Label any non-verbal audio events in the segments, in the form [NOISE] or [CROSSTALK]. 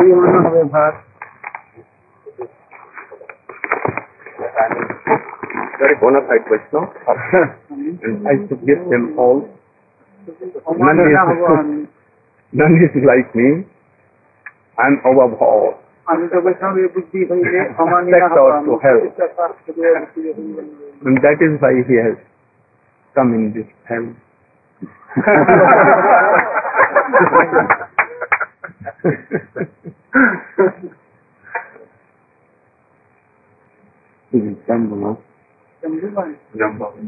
পরিপূর্ণ হবে ভাত Very bona fide Vaishnava. and I suggest them all. None is, none [LAUGHS] is like me. I'm above all. আমি তো বৈষ্ণবের বুদ্ধি হইলে অমানিয়া That's হব also help. And that is why he has come in this family. [LAUGHS] This is Jambava. Jambava.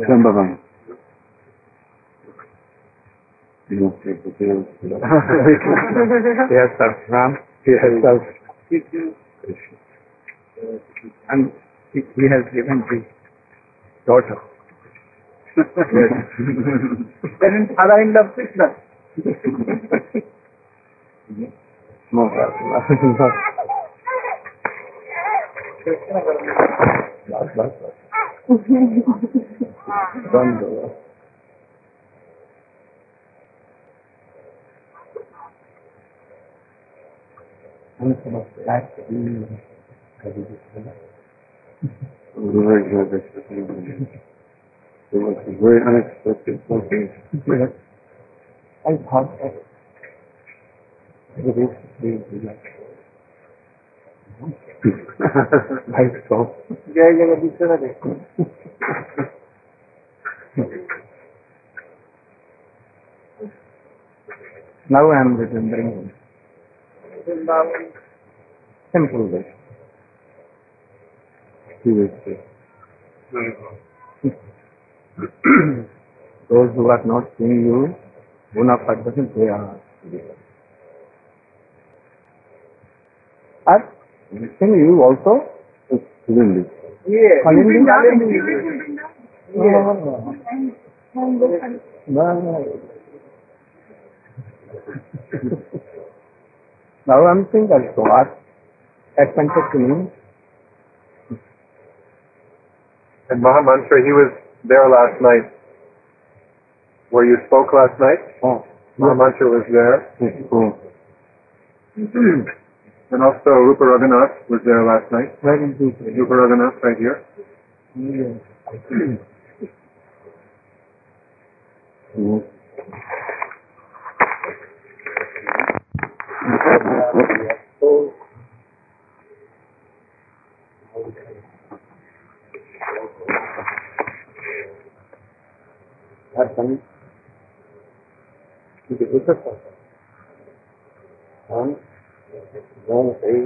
Jambava. He has served Ram. He has served Krishna. And he, he has given the daughter. Then Radha in love Może raz. Very good. It was very unexpected something. I thought जय जगदीश्वर Now I am remembering. Simple way. He was Those who are not seeing you, bona fide person, they are. Are seeing you also? Really. ইয়ে Kalindi? Kalindi. No, no, no. now I'm seeing also are at Panchakini. And Mahamantra, he was there last night. Where you spoke last night, Oh, Mahamantra was there. [CLEARS THROAT] And also Rupa Raghunath was there last night. Is this? Rupa Raghunath right here. Yes. Happened. It is a person. And That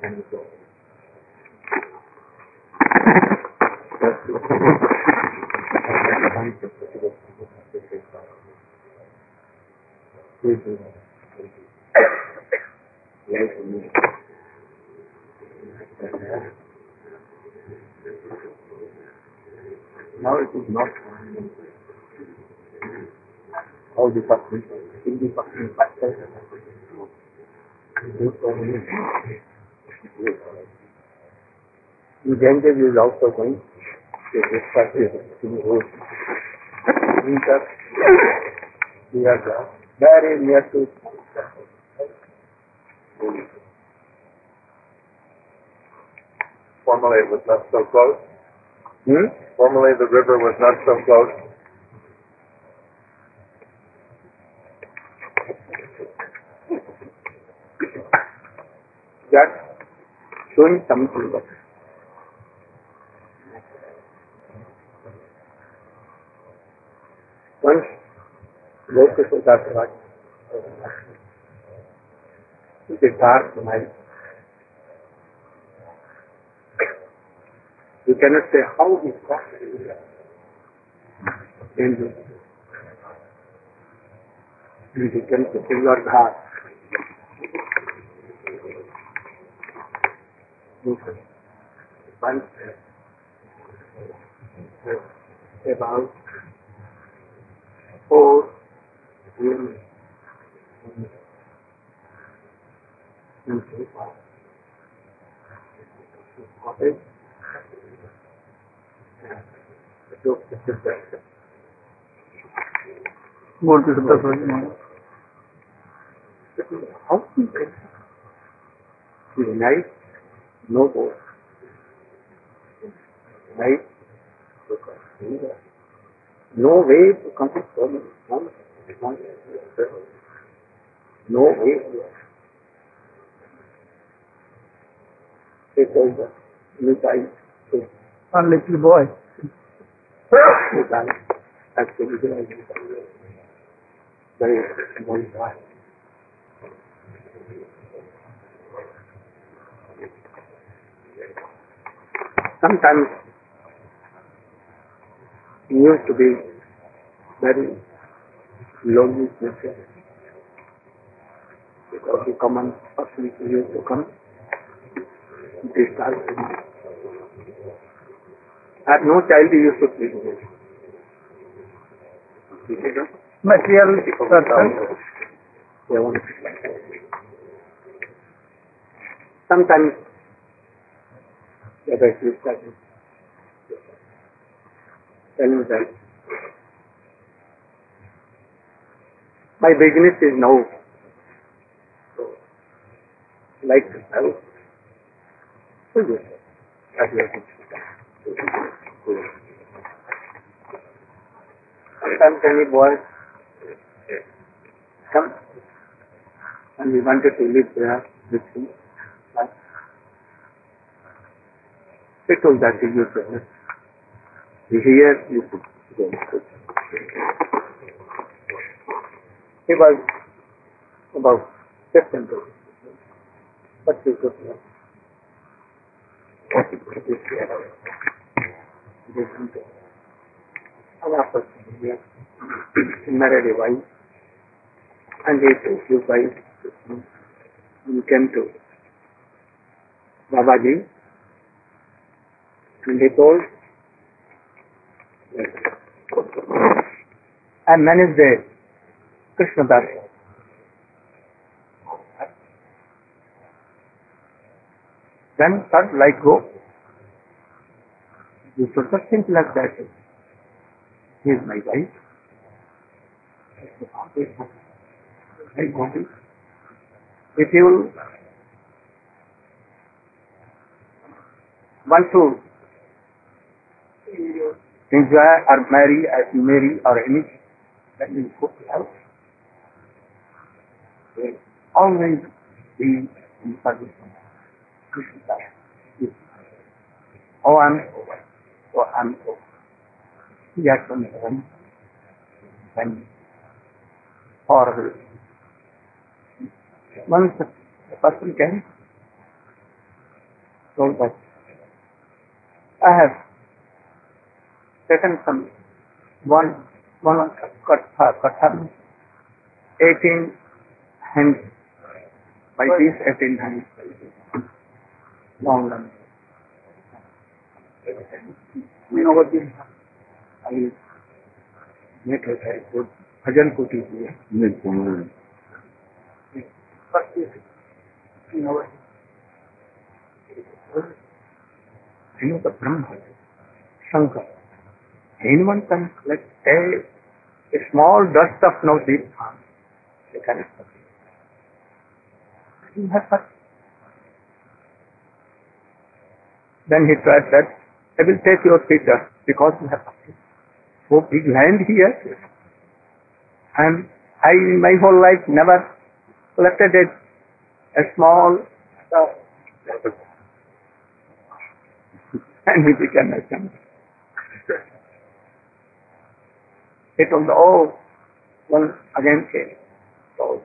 can be so. Now it is not all the fucking in the fucking factors. The Ganges is also going to this practice to the road. Winter, we are there, very near Formerly it was not so close. hmm? Formerly the river was not so close. just showing something. Once go to Siddhartha, it is dark night. You cannot say how is possible. And you, and you can say you are God. One about four बोल Okay. You night, no boat. Night, no way to complete problem. No way. It was a new time to One little boy. time. Actually, very small time. sometimes he used to be very lonely nature because the common person used to come disturb him. At no child he used to sleep with. Material person. Sometimes the best is that tell me that my business is now like to sell. So yes, that is it. Sometimes any boy come and we wanted to live there with him. But he told that he used to here you could go. He was about fifteen years. But he could not. What he could do here. He didn't do. And after some years, he married and and came to Babaji and he told I managed the Krishna Das. Then thought like go. You should not think like that. He is my wife. I want. If you want to enjoy or marry, marry or anything, then you go to house. Always be in service on heaven. Then, or once a person can told that I have taken some one one katha katha uh, eighteen hands by these eighteen hands long run. You know what this I make a very good bhajan kuti here. But this, you know what? You know the Brahma, Shankar. Anyone can collect a, a small dust of Navdeep Khan. They can accept it. You have that. Then he tried that, I will take your teacher because you have so big land here. And I, in my whole life, never collected a, a small uh, [LAUGHS] and he became a son. He told, oh, one again came. So,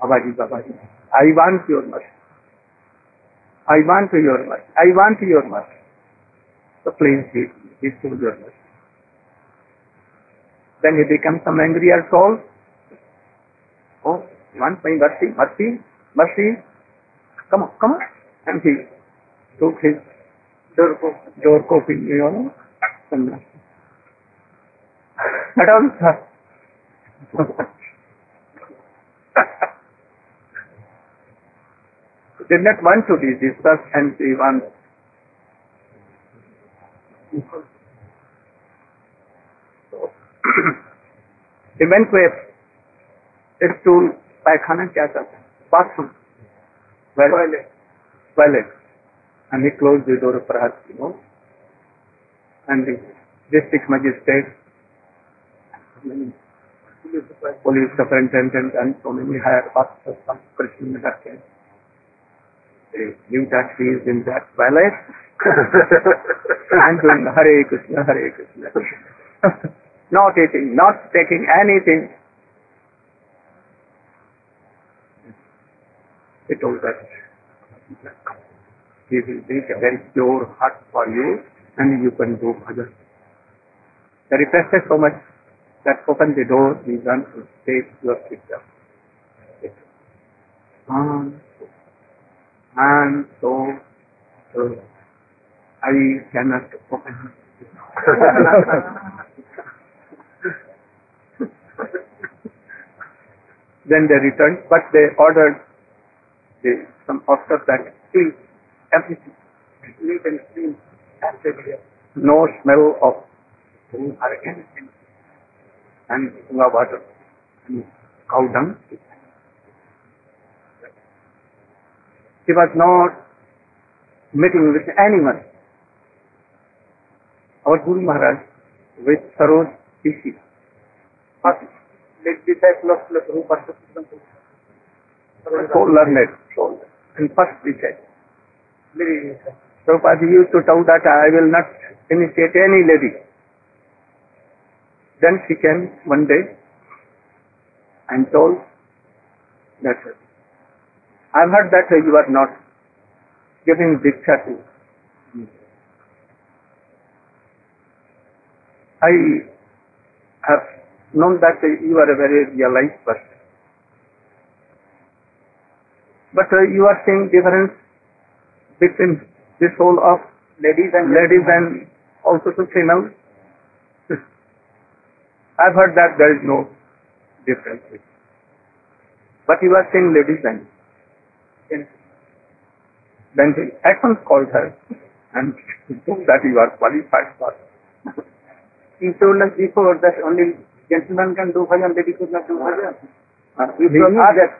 Babaji, Babaji, I want your mercy. I want your mercy. I want your mercy. So please give me, me your mercy. Then he becomes some angrier soul. Oh, you want my mercy, mercy, mercy. Come on, come on. And he took his door, door coping, you know, and that also did not want to be discussed and he went to a, a stool पायखाना क्या कहता है well, toilet toilet and he closed the door perhaps you know and the district magistrate police superintendent and so many higher officers from Krishna came they knew that he is in that toilet and [LAUGHS] doing Hare Krishna, Hare Krishna. [LAUGHS] not eating, not taking anything. He told us, he will make a very pure heart for you and you can do bhajan. They requested so much that open the door, we want to take your picture. Um, and, and so, so I cannot open [LAUGHS] then they returned, but they ordered the, some officers that clean everything, neat and clean, no smell of food or anything, and water, and cow dung. He was not meeting with anyone. Our Guru Maharaj with Saroj Rishi. First, the disciple of Guru. So learned, so learned. And first disciple. Prabhupada used to tell that I will not initiate any lady. Then she came one day and told that I've heard that you are not giving diksha to I have known that you are a very realized person. But uh, you are seeing difference between this whole of ladies and ladies and also to females. I've heard that there is no difference. But you are saying ladies and then he at once called her and told that you are qualified for he told us before that only gentlemen can do bhajan, lady could not do bhajan. Uh, we promised that,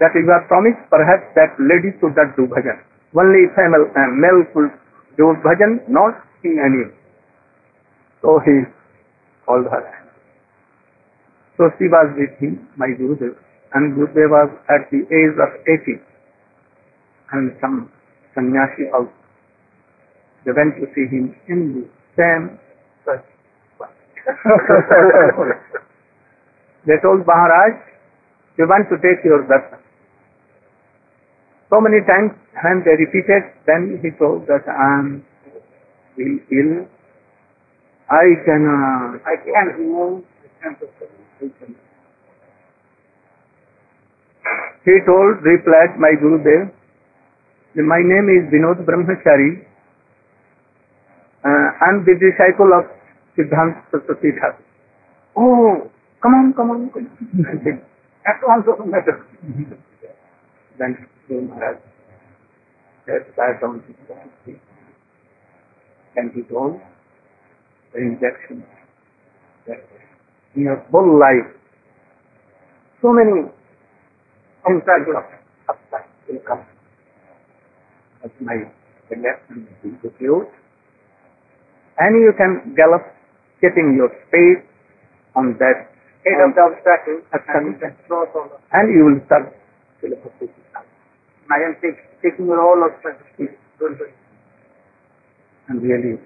that you are promised perhaps that ladies should not do bhajan. Only female and male could do bhajan, not any. So he called her. So she was with him, my Gurudev, and Gurudev was at the age of 80 and some sannyasi also. They went to see him in the same [LAUGHS] they told Maharaj, we want to take your darshan. So many times when they repeated, then he told that I am ill, I cannot, I can't move. He told, replied my Gurudev, my name is Vinod Brahmachari, uh, I'm the disciple of Siddhanta Saraswati Thakur. Oh, come on, come on, come on. At once open the. Then Guru Maharaj said, sat down and he told the injection that in your whole life, so many obstacles upside will come. As my election is diffused, and you can gallop getting your face on that head of the obstacle and you will start I am take, taking all of and really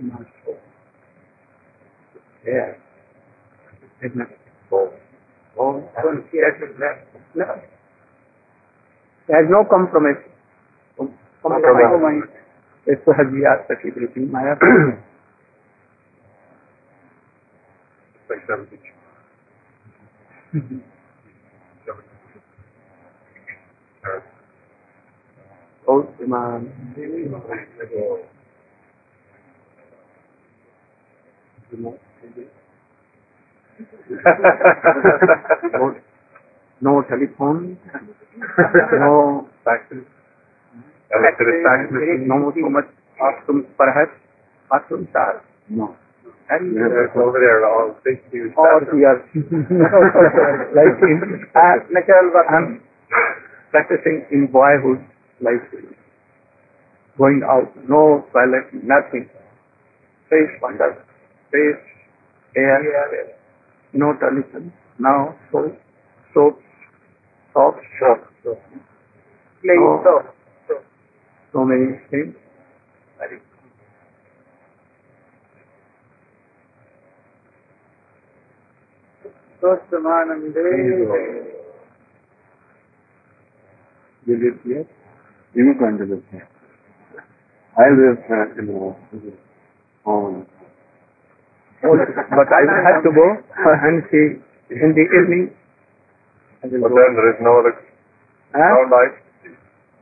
not so. There. Did not. There is no compromise. Com- compromise. That's why we are sacrificing Maya. और ईमान ईमान no, no telephone, no Faxes. Electricity faxes. no so much bathrooms perhaps. Bathrooms are No. and There's over there, all big, huge or bathrooms. we are [LAUGHS] like in uh, natural but I'm practicing in boyhood like going out, no toilet, nothing. Fresh water, fresh air, no television. Now soap, soap, soap, soap, soap. So, so many things. Very You live here? You are going to live here. I live uh, in a home. [LAUGHS] but I will have to go and see in the evening. But go. then there is no other, no light.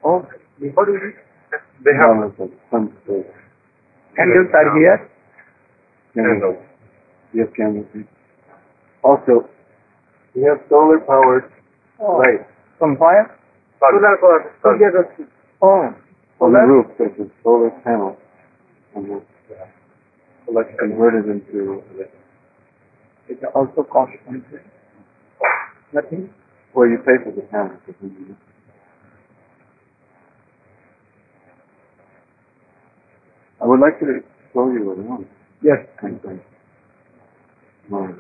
Oh, what do you They have One of some place. Candles are here. candles. Yes, candles. Also, We have solar powered oh. lights. From where? Sun. Sun. Oh, on the roof, there's a solar panel. And it's Electric. converted into, it also costs something. Nothing. well, you pay for the panel. I would like to show you around. Yes. Something. Um,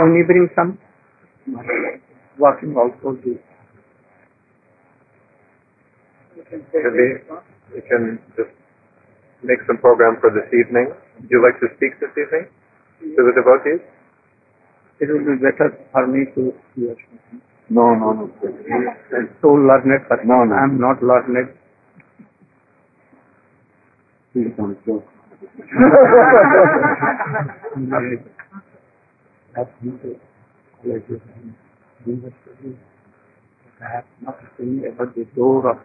Only bring some. Walking also do. Should we, we can just make some program for this evening. Would you like to speak this evening to the devotees? It will be better for me to hear something. No, no, no. I'm so learned, but No, no. I'm not learned. Please don't joke. That's not a college and university. I have not seen ever the door of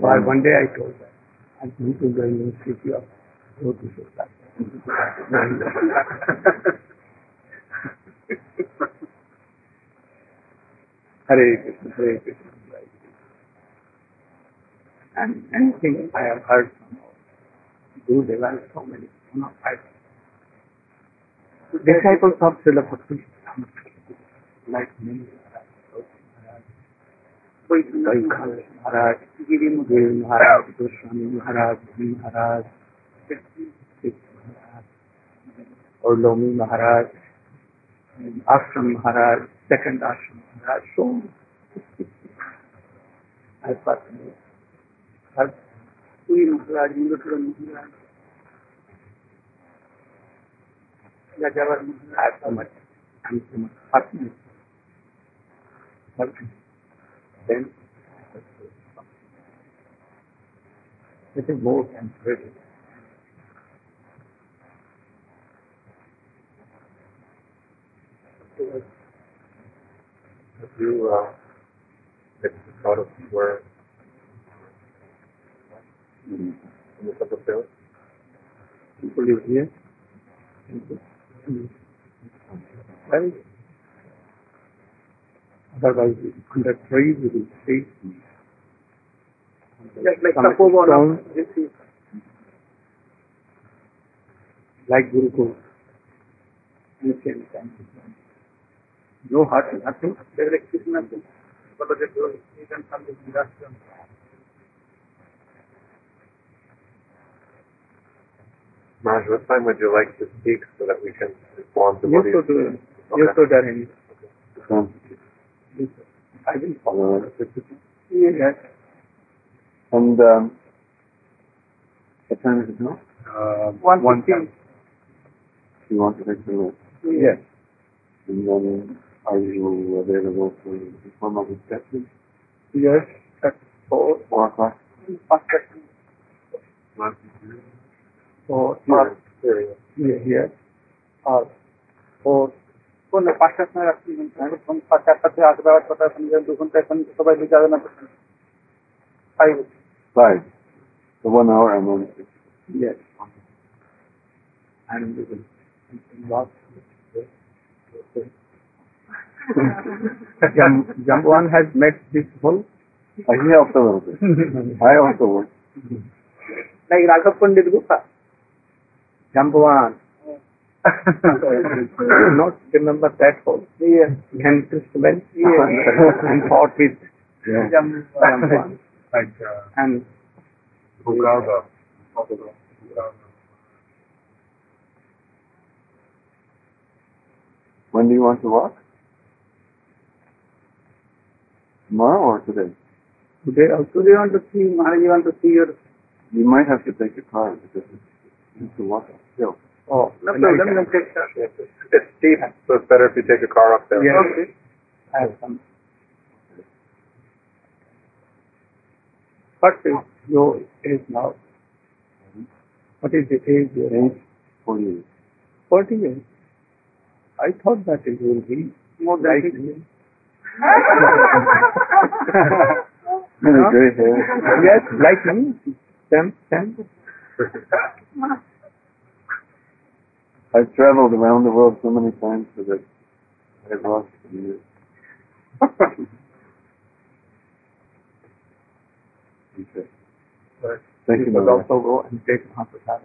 Why one day I told them, I'm going to the University of Roti Hare Krishna, Hare Krishna. Hare Krishna. And anything I have heard from Guru Deva is so many, you know, I, disciples of Srila Bhakti, like me, Vaikhal Maharaj, Giri Maharaj, Goswami Maharaj, Giri Maharaj, Sikh Maharaj, Orlomi Maharaj, Ashram Maharaj, second Ashram Maharaj, so many. I personally heard Puri Maharaj, Murugaram Maharaj, Rajavar Maharaj, so much, and so much personally. But then it is more temporary. Have you, uh, thought of where in the Temple Field? People live here. Well, otherwise, under trees, we will see. Just like some Tapovan stone, of this is like Gurukul. Ancient times. No heart, nothing. there is Krishna, Baladev, you can come to the ashram. Raj, what time would you like to speak so that we can inform the You devotees? should, uh, Okay. you should arrange. Um, I will follow. uh, Yes. And um, what time is it now? Uh, One one fifteen. You want to take the list. Yes. And then are you available for the formal reception? Yes. At four, Four o'clock? past four, or Here. here, here, or four. কোন পাঁচটার সময় রাখছি এখন পাঁচ চারটা থেকে আসবে আবার ছটা এখন দু ঘন্টা এখন সবাই লিখে যাবে না five Five. So one hour and then Yes. and we will walk. Jam, Jambuan has met this whole. Uh, he helped a little bit. I also worked. Like Raghav Pandit Gupta. Jambuan. [LAUGHS] Not remember that whole. Yes. And Christmas Yes. and fought with Yeah. Jam- Like uh, And Ugarva. When do you want to walk? Tomorrow or today? today also Do you want to see, Maharaj, you want to see your, You might have to take a car because it's, you have to walk uphill. Oh, no and I problem, can- take that. It's steep, so it's better if you take a car up there. Yes. Okay. I have some. What is your age now? What is the age? you are? Age 48. Forty years. I thought that it will be More than like six. me. Gray hair. yes, like me. Sam, [LAUGHS] Sam. I've traveled around the world so many times that I've lost some years. [LAUGHS] Okay. Thank you, Maharaj. also go and take Mahaprasad.